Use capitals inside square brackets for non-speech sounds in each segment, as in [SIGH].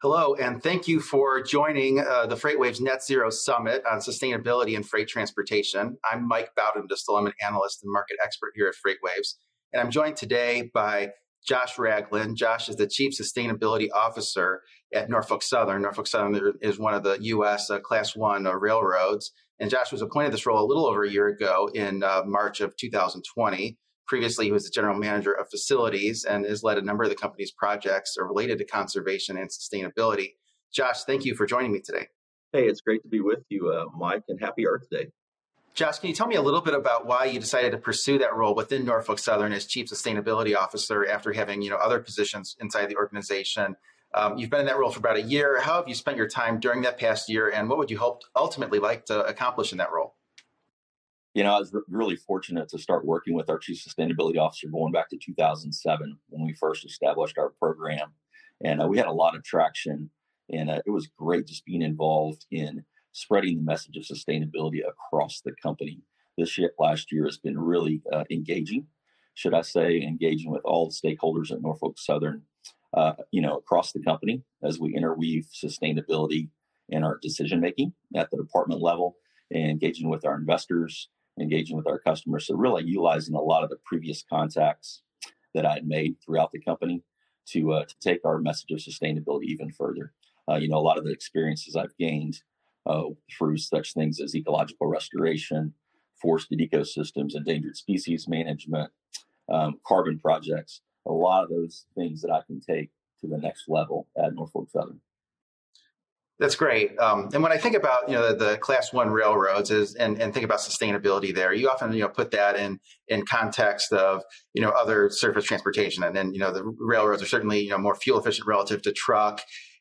Hello, and thank you for joining uh, the FreightWaves Net Zero Summit on Sustainability and Freight Transportation. I'm Mike Baudendistel. I'm an analyst and market expert here at FreightWaves, and I'm joined today by Josh Raglin. Josh is the Chief Sustainability Officer at Norfolk Southern. Norfolk Southern is one of the U.S. Uh, Class One uh, railroads, and Josh was appointed this role a little over a year ago in uh, March of 2020. Previously, he was the general manager of facilities and has led a number of the company's projects related to conservation and sustainability. Josh, thank you for joining me today. Hey, it's great to be with you, uh, Mike, and happy Earth Day. Josh, can you tell me a little bit about why you decided to pursue that role within Norfolk Southern as chief sustainability officer after having you know other positions inside the organization? Um, you've been in that role for about a year. How have you spent your time during that past year, and what would you hope ultimately like to accomplish in that role? You know, I was re- really fortunate to start working with our chief sustainability officer going back to 2007 when we first established our program. And uh, we had a lot of traction, and uh, it was great just being involved in spreading the message of sustainability across the company. This year, last year has been really uh, engaging, should I say, engaging with all the stakeholders at Norfolk Southern, uh, you know, across the company as we interweave sustainability in our decision making at the department level, and engaging with our investors, engaging with our customers. So really utilizing a lot of the previous contacts that I had made throughout the company to uh, to take our message of sustainability even further. Uh, you know, a lot of the experiences I've gained uh, through such things as ecological restoration, forested ecosystems, endangered species management, um, carbon projects. A lot of those things that I can take to the next level at Norfolk Southern. That's great. Um, and when I think about you know the, the, class one railroads is and, and think about sustainability there, you often you know put that in in context of you know other surface transportation, and then you know the railroads are certainly you know more fuel efficient relative to truck.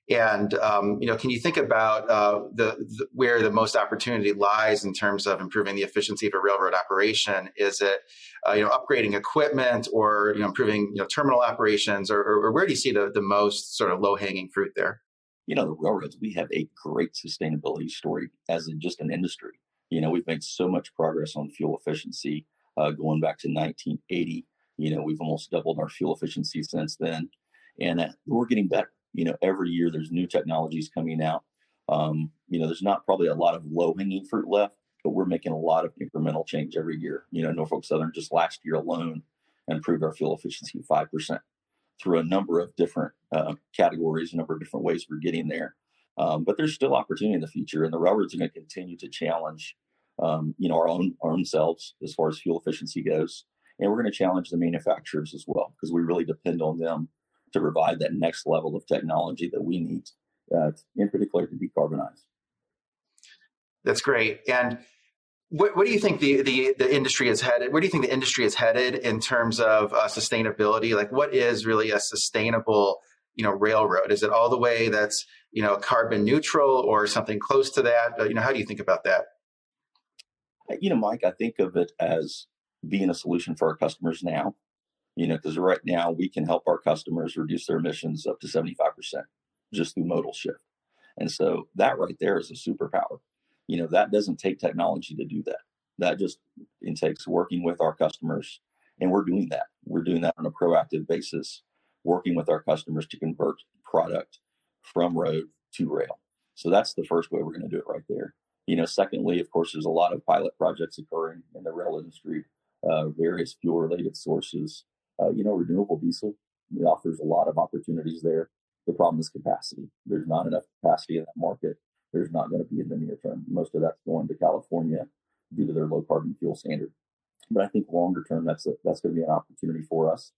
And um, you know, can you think about uh, the, the, where the most opportunity lies in terms of improving the efficiency of a railroad operation? Is it uh, you know upgrading equipment, or you know improving you know terminal operations, or, or, or where do you see the, the most sort of low hanging fruit there? You know, the railroads, we have a great sustainability story as in just an industry. You know, we've made so much progress on fuel efficiency uh, going back to 1980. You know, we've almost doubled our fuel efficiency since then. And uh, we're getting better. You know, every year there's new technologies coming out. Um, you know, there's not probably a lot of low hanging fruit left, but we're making a lot of incremental change every year. You know, Norfolk Southern just last year alone improved our fuel efficiency 5% through a number of different uh, categories, a number of different ways we're getting there. Um, but there's still opportunity in the future, and the railroads are going to continue to challenge, um, you know, our own our own selves as far as fuel efficiency goes, and we're going to challenge the manufacturers as well because we really depend on them to provide that next level of technology that we need, uh, in particular, to decarbonize. That's great, and what, what, do you think the, the, the industry is headed? Where do you think the industry is headed in terms of uh, sustainability? Like, what is really a sustainable, you know, railroad? Is it all the way that's you know carbon neutral or something close to that? Uh, you know, how do you think about that? Uh, you know, Mike, I think of it as being a solution for our customers now. You know, because right now we can help our customers reduce their emissions up to seventy five percent just through modal shift, and so that right there is a superpower you know that doesn't take technology to do that. That just it takes working with our customers and we're doing that. We're doing that on a proactive basis working with our customers to convert product from road to rail. So that's the first way we're going to do it right there. You know secondly of course there's a lot of pilot projects occurring in the rail industry uh, various fuel related sources. Uh, you know renewable diesel it offers a lot of opportunities there. The problem is capacity. There's not enough capacity in that market there's not going to be in the near term. Most of that's going to California due to their low carbon fuel standard. But I think longer term, that's a, that's going to be an opportunity for us.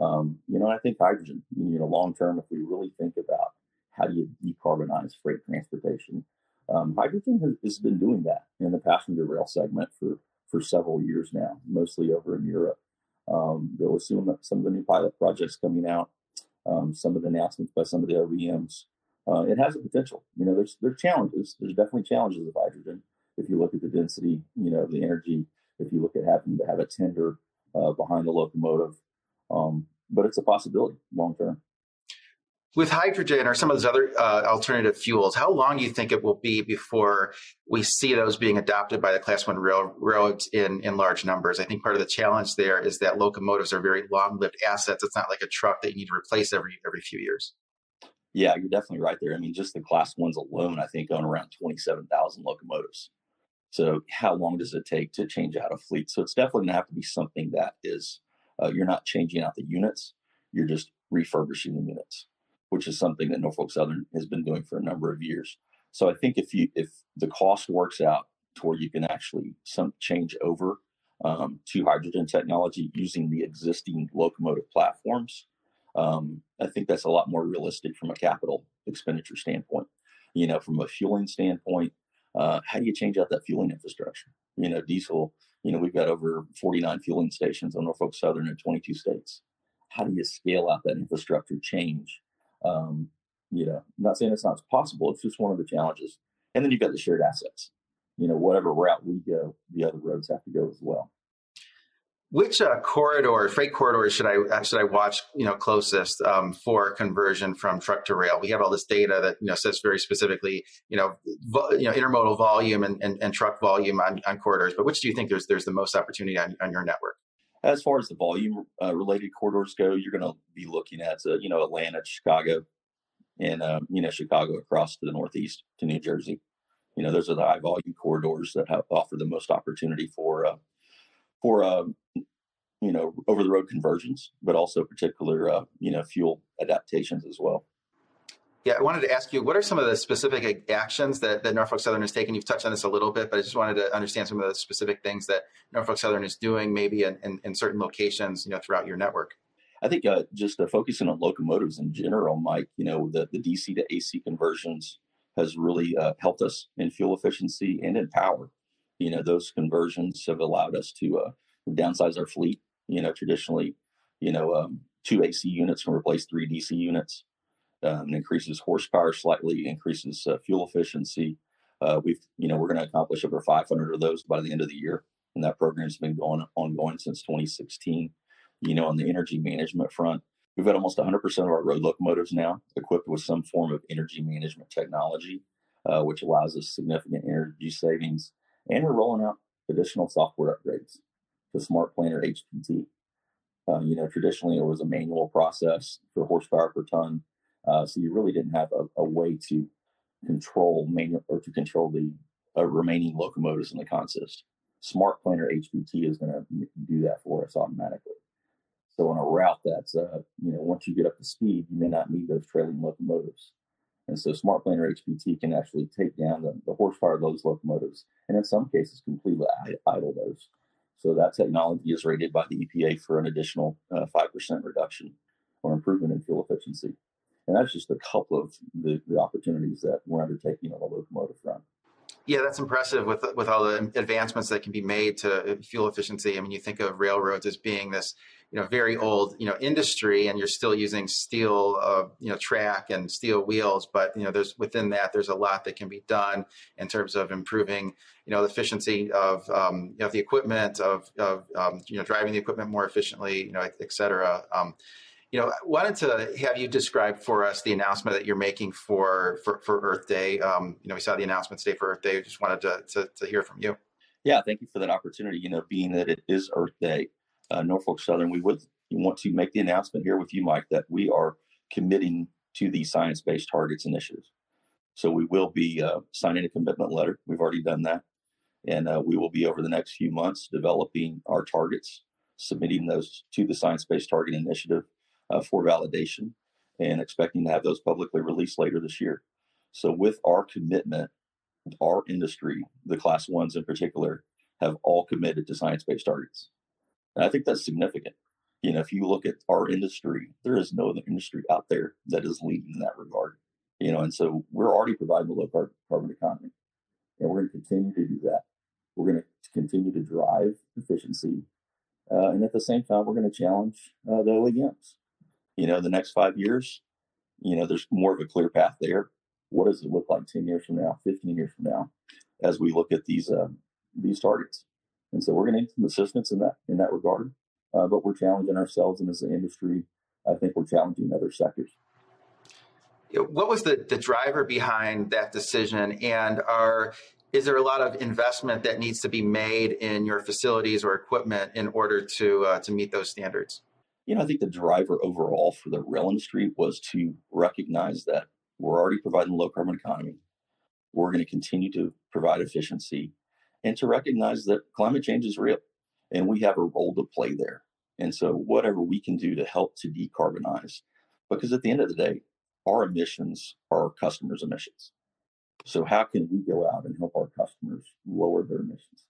Um, you know, I think hydrogen. You know, long term, if we really think about how do you decarbonize freight transportation, um, hydrogen has, has, been doing that in the passenger rail segment for for several years now, mostly over in Europe. Um, was some, some of the new pilot projects coming out, um, some of the announcements by some of the OEMs uh, it has a potential. You know, there's there's challenges. There's definitely challenges of hydrogen. If you look at the density, you know, the energy. If you look at having to have a tender uh, behind the locomotive, um, but it's a possibility long term. With hydrogen or some of those other uh, alternative fuels, how long do you think it will be before we see those being adopted by the Class One railroads in in large numbers? I think part of the challenge there is that locomotives are very long lived assets. It's not like a truck that you need to replace every every few years. Yeah, you're definitely right there. I mean, just the class ones alone, I think, own around 27,000 locomotives. So, how long does it take to change out a fleet? So, it's definitely going to have to be something that is, uh, you're not changing out the units, you're just refurbishing the units, which is something that Norfolk Southern has been doing for a number of years. So, I think if you if the cost works out to where you can actually some change over um, to hydrogen technology using the existing locomotive platforms, um, I think that's a lot more realistic from a capital expenditure standpoint. You know, from a fueling standpoint, uh, how do you change out that fueling infrastructure? You know, diesel, you know, we've got over 49 fueling stations on Norfolk Southern in 22 states. How do you scale out that infrastructure change? Um, you know, I'm not saying it's not possible, it's just one of the challenges. And then you've got the shared assets. You know, whatever route we go, the other roads have to go as well. Which uh, corridor, freight corridor, should I uh, should I watch? You know, closest um, for conversion from truck to rail. We have all this data that you know says very specifically, you know, vo- you know, intermodal volume and, and, and, truck volume on, on corridors. But which do you think there's there's the most opportunity on, on your network? As far as the volume uh, related corridors go, you're going to be looking at uh, you know Atlanta, Chicago, and um, you know Chicago across to the northeast to New Jersey. You know, those are the high volume corridors that have, offer the most opportunity for uh, for um, you know over the road conversions, but also particular uh, you know fuel adaptations as well. Yeah, I wanted to ask you, what are some of the specific actions that, that Norfolk Southern has taken? You've touched on this a little bit, but I just wanted to understand some of the specific things that Norfolk Southern is doing, maybe in, in, in certain locations, you know, throughout your network. I think uh, just uh, focusing on locomotives in general, Mike, you know, the, the DC to AC conversions has really uh, helped us in fuel efficiency and in power. You know, those conversions have allowed us to uh, downsize our fleet. You know, traditionally, you know, um, two AC units can replace three DC units. Um, increases horsepower slightly, increases uh, fuel efficiency. Uh, we've, you know, we're going to accomplish over 500 of those by the end of the year, and that program's been going ongoing since 2016. You know, on the energy management front, we've got almost 100% of our road locomotives now equipped with some form of energy management technology, uh, which allows us significant energy savings. And we're rolling out additional software upgrades to Smart Planner HPT. Uh, you know, traditionally it was a manual process for horsepower per ton, uh, so you really didn't have a, a, way to control manual or to control the uh, remaining locomotives in the consist. Smart Planner HPT is going to do that for us automatically. So on a route that's, uh, you know, once you get up to speed, you may not need those trailing locomotives. And so Smart Planner HPT can actually take down the, the horsepower of those locomotives, and in some cases, completely idle those. So that technology is rated by the EPA for an additional uh, 5% reduction or improvement in fuel efficiency. And that's just a couple of the, the opportunities that we're undertaking on the locomotive front. Yeah, that's impressive with with all the advancements that can be made to fuel efficiency. I mean, you think of railroads as being this you know very old you know industry and you're still using steel uh, you know track and steel wheels but you know there's within that there's a lot that can be done in terms of improving you know the efficiency of um, you know the equipment of, of um, you know driving the equipment more efficiently you know et cetera um, you know, wanted to have you describe for us the announcement that you're making for for, for Earth Day. Um, you know, we saw the announcement today for Earth Day. Just wanted to, to, to hear from you. Yeah, thank you for that opportunity. You know, being that it is Earth Day, uh, Norfolk Southern, we would want to make the announcement here with you, Mike, that we are committing to the Science Based Targets Initiative. So we will be uh, signing a commitment letter. We've already done that. And uh, we will be over the next few months developing our targets, submitting those to the Science Based Target Initiative uh, for validation, and expecting to have those publicly released later this year. So, with our commitment, our industry, the class ones in particular, have all committed to science based targets. And I think that's significant. You know, if you look at our industry, there is no other industry out there that is leading in that regard. You know, and so we're already providing a low carbon economy, and we're going to continue to do that. We're going to continue to drive efficiency, uh, and at the same time, we're going to challenge uh, the OEMs. You know, the next five years, You know, there's more of a clear path there. What does it look like 10 years from now, 15 years from now, as we look at these uh, these targets? And so we're going to need some assistance in that in that regard. Uh, but we're challenging ourselves, and as an industry, I think we're challenging other sectors. What was the, the driver behind that decision? And are is there a lot of investment that needs to be made in your facilities or equipment in order to uh, to meet those standards? You know, I think the driver overall for the rail industry was to recognize that we're already providing low carbon economy. We're going to continue to provide efficiency and to recognize that climate change is real and we have a role to play there. And so, whatever we can do to help to decarbonize, because at the end of the day, our emissions are our customers' emissions. So, how can we go out and help our customers lower their emissions?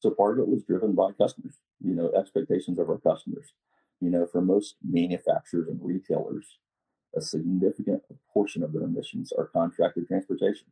So, part of it was driven by customers, you know, expectations of our customers. You know, for most manufacturers and retailers, a significant portion of their emissions are contracted transportation.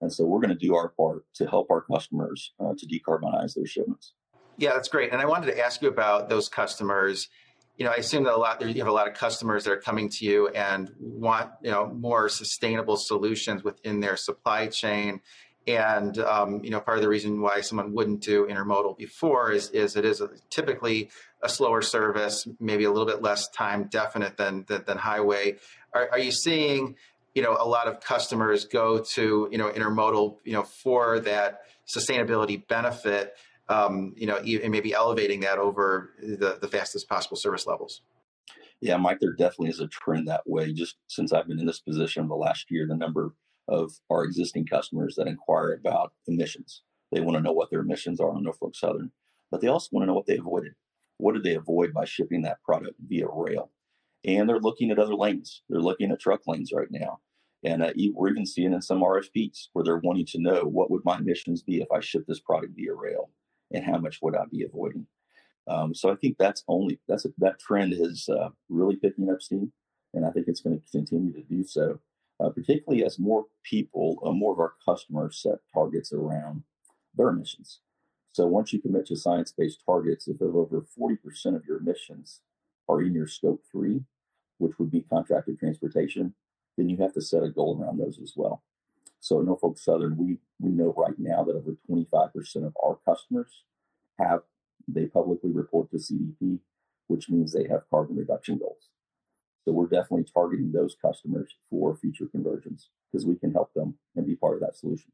And so we're going to do our part to help our customers uh, to decarbonize their shipments. Yeah, that's great. And I wanted to ask you about those customers. You know, I assume that a lot you have a lot of customers that are coming to you and want you know more sustainable solutions within their supply chain. And um, you know, part of the reason why someone wouldn't do intermodal before is is it is a, typically a slower service, maybe a little bit less time definite than than, than highway. Are, are you seeing you know a lot of customers go to you know intermodal you know for that sustainability benefit? um, you know, and maybe elevating that over the, the fastest possible service levels. Yeah, Mike, there definitely is a trend that way. Just since I've been in this position the last year, the number of our existing customers that inquire about emissions. They want to know what their emissions are on Norfolk Southern, but they also want to know what they avoided. What did they avoid by shipping that product via rail? And they're looking at other lanes. They're looking at truck lanes right now. And uh, we're even seeing in some RFPs where they're wanting to know what would my emissions be if I ship this product via rail and how much would I be avoiding? Um, so I think that's only that's a, that trend is uh, really picking up steam, and I think it's going to continue to do so, uh, particularly as more people, uh, more of our customers set targets around their emissions. So once you commit to science-based targets, if over 40% of your emissions are in your scope three, which would be contracted transportation, then you have to set a goal around those as well. So Norfolk Southern, we we know right now that over 25% of our customers have they publicly report to CDP, which means they have carbon reduction goals. So we're definitely targeting those customers for future conversions because we can help them and be part of that solution.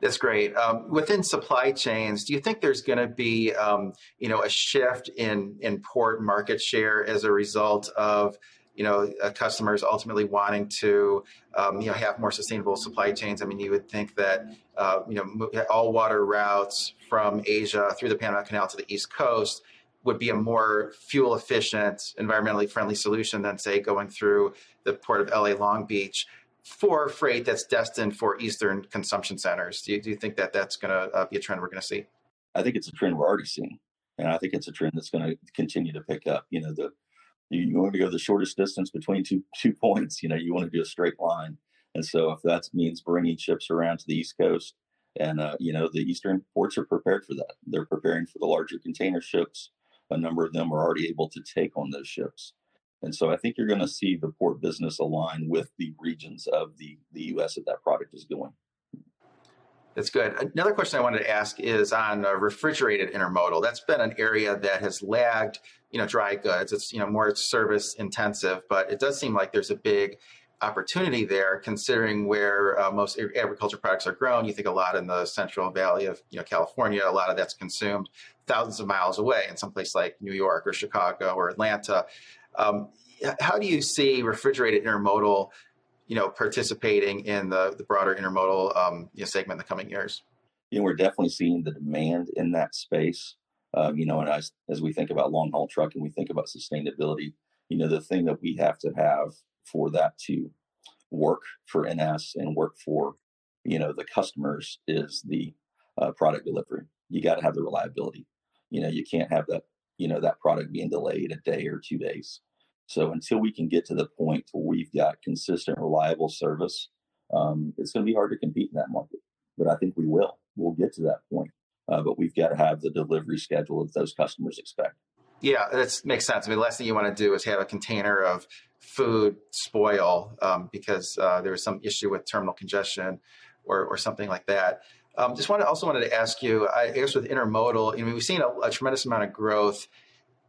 That's great. Um, within supply chains, do you think there's going to be, um, you know, a shift in in port market share as a result of you know, uh, customers ultimately wanting to, um, you know, have more sustainable supply chains. I mean, you would think that, uh, you know, all water routes from Asia through the Panama Canal to the East Coast would be a more fuel efficient, environmentally friendly solution than, say, going through the port of LA Long Beach for freight that's destined for Eastern consumption centers. Do you, do you think that that's going to uh, be a trend we're going to see? I think it's a trend we're already seeing. And I think it's a trend that's going to continue to pick up. You know, the you, you want to go the shortest distance between two [LAUGHS] two points. You know, you want to do a straight line, and so if that means bringing ships around to the East Coast, and uh, you know the eastern ports are prepared for that. They're preparing for the larger container ships. A number of them are already able to take on those ships. And so I think you're going to see the port business align with the regions of the, the U.S. that that product is going. That's good. Another question I wanted to ask is on refrigerated intermodal. That's been an area that has lagged, you know, dry goods. It's you know more service intensive, but it does seem like there's a big opportunity there, considering where uh, most agriculture products are grown. You think a lot in the Central Valley of you know California. A lot of that's consumed thousands of miles away in some place like New York or Chicago or Atlanta. Um, how do you see refrigerated intermodal? You know, participating in the, the broader intermodal um, you know, segment in the coming years? You know, we're definitely seeing the demand in that space. Um, you know, and as, as we think about long haul trucking, we think about sustainability. You know, the thing that we have to have for that to work for NS and work for, you know, the customers is the uh, product delivery. You got to have the reliability. You know, you can't have that, you know, that product being delayed a day or two days. So until we can get to the point where we've got consistent, reliable service, um, it's going to be hard to compete in that market. But I think we will. We'll get to that point. Uh, but we've got to have the delivery schedule that those customers expect. Yeah, that makes sense. I mean, the last thing you want to do is have a container of food spoil um, because uh, there was some issue with terminal congestion or, or something like that. Um, just wanted, also wanted to ask you, I guess with intermodal, you know, we've seen a, a tremendous amount of growth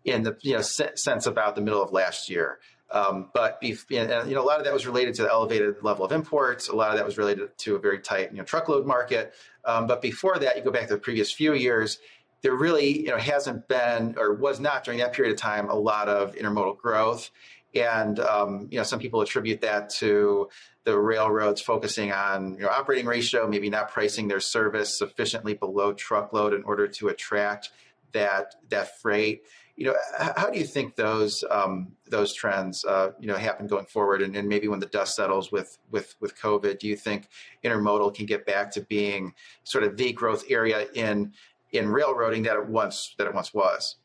in the you know sense about the middle of last year. Um, but you know, a lot of that was related to the elevated level of imports. A lot of that was related to a very tight you know, truckload market. Um, but before that, you go back to the previous few years, there really you know hasn't been or was not during that period of time a lot of intermodal growth. And um, you know, some people attribute that to the railroads focusing on you know operating ratio, maybe not pricing their service sufficiently below truckload in order to attract that that freight. You know, how do you think those um, those trends uh, you know happen going forward, and, and, maybe when the dust settles with with with COVID, do you think intermodal can get back to being sort of the growth area in in railroading that it once that it once was?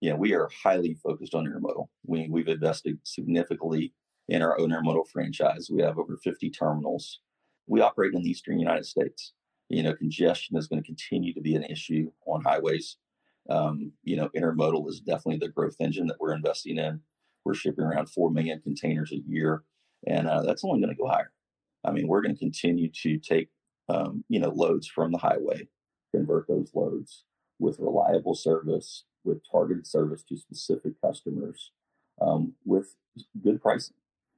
Yeah, we are highly focused on intermodal. We we've invested significantly in our own intermodal franchise. We have over 50 terminals. We operate in the eastern United States. You know, congestion is going to continue to be an issue on highways. Um, you know, intermodal is definitely the growth engine that we're investing in. We're shipping around 4 million containers a year, and uh, that's only going to go higher. I mean, we're going to continue to take, um, you know, loads from the highway, convert those loads with reliable service, with targeted service to specific customers, um, with good pricing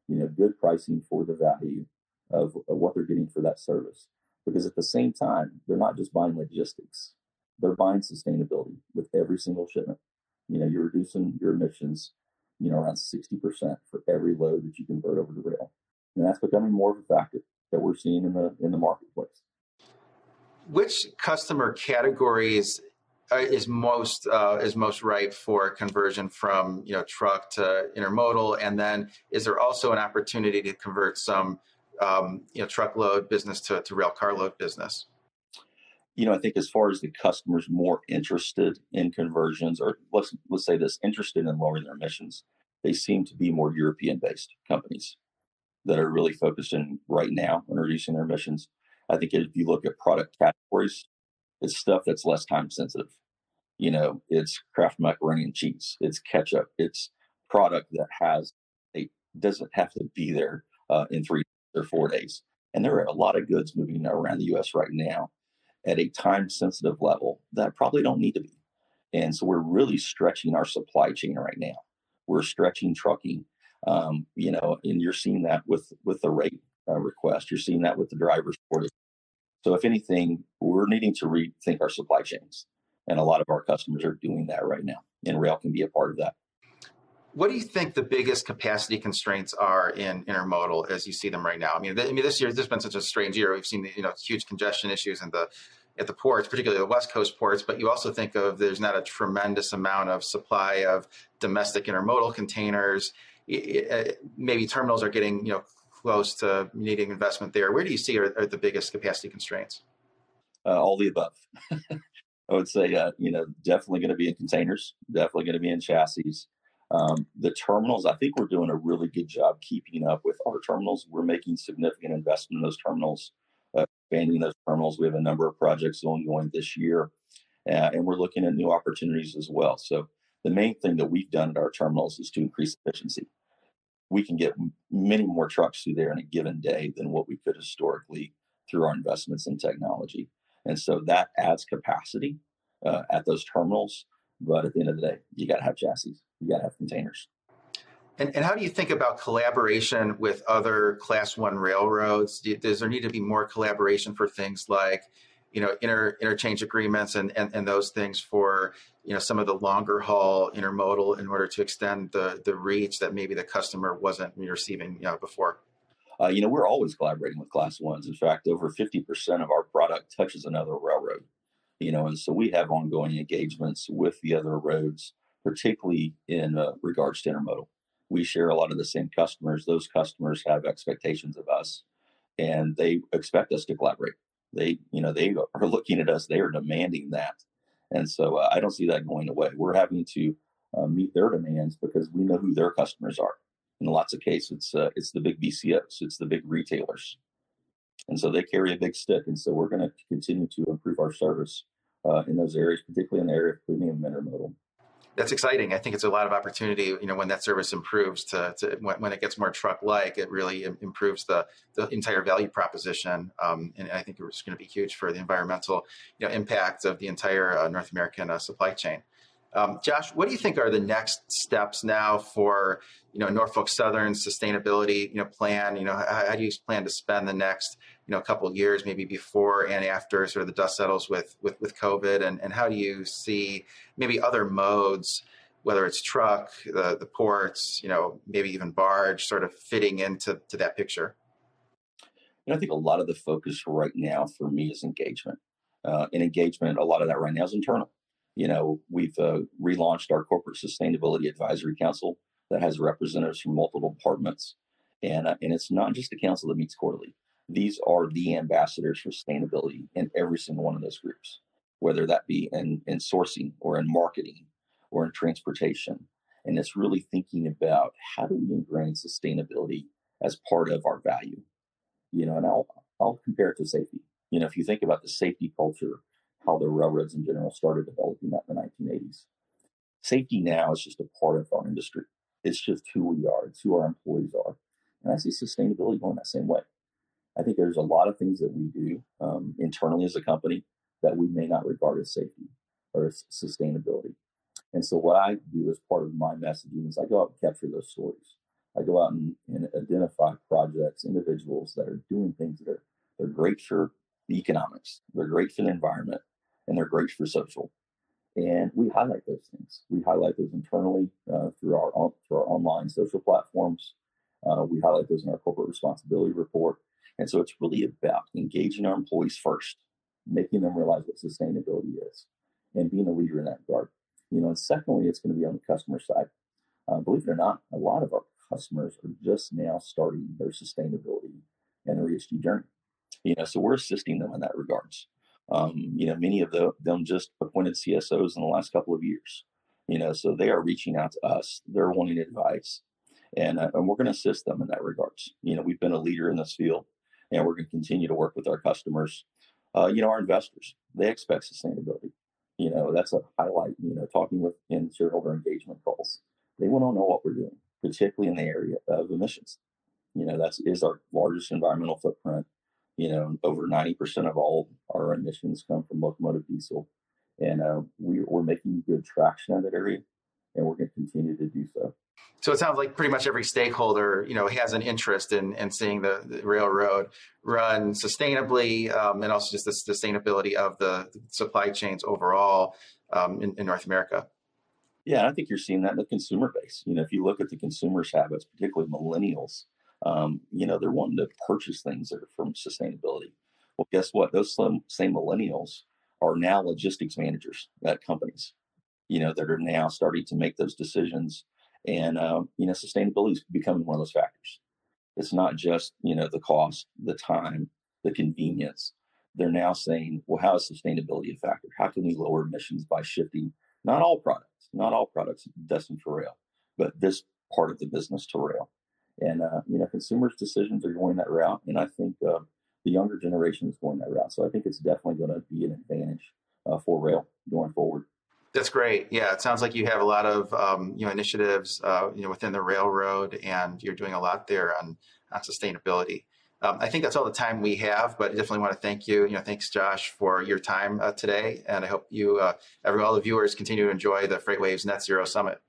you know, good pricing for the value of, of what they're getting for that service. Because at the same time, they're not just buying logistics, they're buying sustainability with every single shipment. You know, you're reducing your emissions, you know, around 60% for every load that you convert over to rail. And that's becoming more of a factor that we're seeing in the in the marketplace. Which customer categories uh, is most uh, is most ripe for conversion from you know truck to intermodal, and then is there also an opportunity to convert some um, you know truckload business to, to rail carload business? You know, I think as far as the customers more interested in conversions, or let's let's say this, interested in lowering their emissions, they seem to be more European based companies that are really focused in right now on reducing their emissions. I think if you look at product categories, it's stuff that's less time sensitive. You know, it's Kraft macaroni and cheese. It's ketchup. It's product that has a doesn't have to be there uh, in three or four days. And there are a lot of goods moving around the U.S. right now at a time sensitive level that probably don't need to be. And so we're really stretching our supply chain right now. We're stretching trucking. Um, you know, and you're seeing that with with the rate uh, request. You're seeing that with the drivers shortage. So, if anything, we're needing to rethink our supply chains. And a lot of our customers are doing that right now, and rail can be a part of that. What do you think the biggest capacity constraints are in intermodal as you see them right now? I mean, I mean, this year this has been such a strange year. We've seen you know huge congestion issues in the at the ports, particularly the West Coast ports. But you also think of there's not a tremendous amount of supply of domestic intermodal containers. Uh, maybe terminals are getting you know close to needing investment there. Where do you see are, are the biggest capacity constraints? Uh, all the above. [LAUGHS] I would say, uh, you know, definitely going to be in containers, definitely going to be in chassis. Um, the terminals, I think we're doing a really good job keeping up with our terminals. We're making significant investment in those terminals, uh, expanding those terminals. We have a number of projects ongoing this year, uh, and we're looking at new opportunities as well. So the main thing that we've done at our terminals is to increase efficiency we can get many more trucks through there in a given day than what we could historically through our investments in technology. And so that adds capacity uh, at those terminals. But at the end of the day, you got to have chassis, you got to have containers. And, and, how do you think about collaboration with other class one railroads? Does there need to be more collaboration for things like you know inter, interchange agreements and, and and those things for you know some of the longer haul intermodal in order to extend the the reach that maybe the customer wasn't receiving you know, before uh, you know we're always collaborating with class ones in fact over 50% of our product touches another railroad you know and so we have ongoing engagements with the other roads particularly in uh, regards to intermodal we share a lot of the same customers those customers have expectations of us and they expect us to collaborate they, you know, they [LAUGHS] are looking at us. They are demanding that, and so uh, I don't see that going away. We're having to uh, meet their demands because we know who their customers are. In lots of cases, it's uh, it's the big BCOs, it's the big retailers, and so they carry a big stick. And so we're going to continue to improve our service uh, in those areas, particularly in the area of premium intermodal. That's exciting. I think it's a lot of opportunity. You know, when that service improves, to, to when, when, it gets more truck-like, it really improves the the entire value proposition. Um, and I think it's going to be huge for the environmental you know impact of the entire uh, North American uh, supply chain. Um, Josh, what do you think are the next steps now for you know Norfolk Southern sustainability you know plan? You know, how, how do you plan to spend the next you know couple of years, maybe before and after sort of the dust settles with with, with COVID, and, and how do you see maybe other modes? Whether it's truck, the, the ports, you know, maybe even barge, sort of fitting into to that picture. I think a lot of the focus right now for me is engagement. Uh, and engagement, a lot of that right now is internal you know, we've uh, relaunched our corporate sustainability advisory council that has representatives from multiple departments, and uh, and it's not just a council that meets quarterly. These are the ambassadors for sustainability in every single one of those groups, whether that be in in sourcing or in marketing or in transportation. And it's really thinking about how do we ingrain sustainability as part of our value. You know, and I'll I'll compare it to safety. You know, if you think about the safety culture how the railroads in general started developing that in the 1980s. Safety now is just a part of our industry. It's just who we are. It's who our employees are. And I see sustainability going that same way. I think there's a lot of things that we do um, internally as a company that we may not regard as safety or as sustainability. And so what I do as part of my messaging is I go out and capture those stories. I go out and, and identify projects, individuals that are doing things that are they're great for the economics, they're great for the environment, and they're great for social. And we highlight those things. We highlight those internally uh, through our through our online social platforms. Uh, we highlight those in our corporate responsibility report. And so it's really about engaging our employees first, making them realize what sustainability is, and being a leader in that regard. You know, and secondly, it's going to be on the customer side. Uh, believe it or not, a lot of our customers are just now starting their sustainability and their ESG journey. You know, so we're assisting them in that regards. Um, you know, many of the, them just appointed CSOs in the last couple of years. You know, so they are reaching out to us. They're wanting advice, and uh, and we're going to assist them in that regards. You know, we've been a leader in this field, and we're going to continue to work with our customers. Uh, you know, our investors they expect sustainability. You know, that's a highlight. You know, talking with in shareholder engagement calls, they want to know what we're doing, particularly in the area of emissions. You know, that's is our largest environmental footprint you know, over 90% of all our emissions come from locomotive diesel. And uh, we, we're making good traction in that area, and we're going to continue to do so. So it sounds like pretty much every stakeholder, you know, has an interest in, in seeing the, the railroad run sustainably, um, and also just the sustainability of the supply chains overall um, in, in North America. Yeah, I think you're seeing that in the consumer base. You know, if you look at the consumers' habits, particularly millennials, um, you know, they're wanting to purchase things that are from sustainability. Well, guess what? Those same millennials are now logistics managers at companies, you know, that are now starting to make those decisions. And, um, you know, sustainability is becoming one of those factors. It's not just, you know, the cost, the time, the convenience. They're now saying, well, how is sustainability a factor? How can we lower emissions by shifting not all products, not all products destined for rail, but this part of the business to rail? And, uh, you know, consumers' decisions are going that route. And I think uh, the younger generation is going that route. So I think it's definitely going to be an advantage uh, for rail going forward. That's great. Yeah, it sounds like you have a lot of um, you know initiatives uh, you know within the railroad, and you're doing a lot there on on sustainability. Um, I think that's all the time we have, but I definitely want to thank you. You know, thanks Josh for your time uh, today, and I hope you, uh, every all the viewers, continue to enjoy the FreightWaves Net Zero Summit.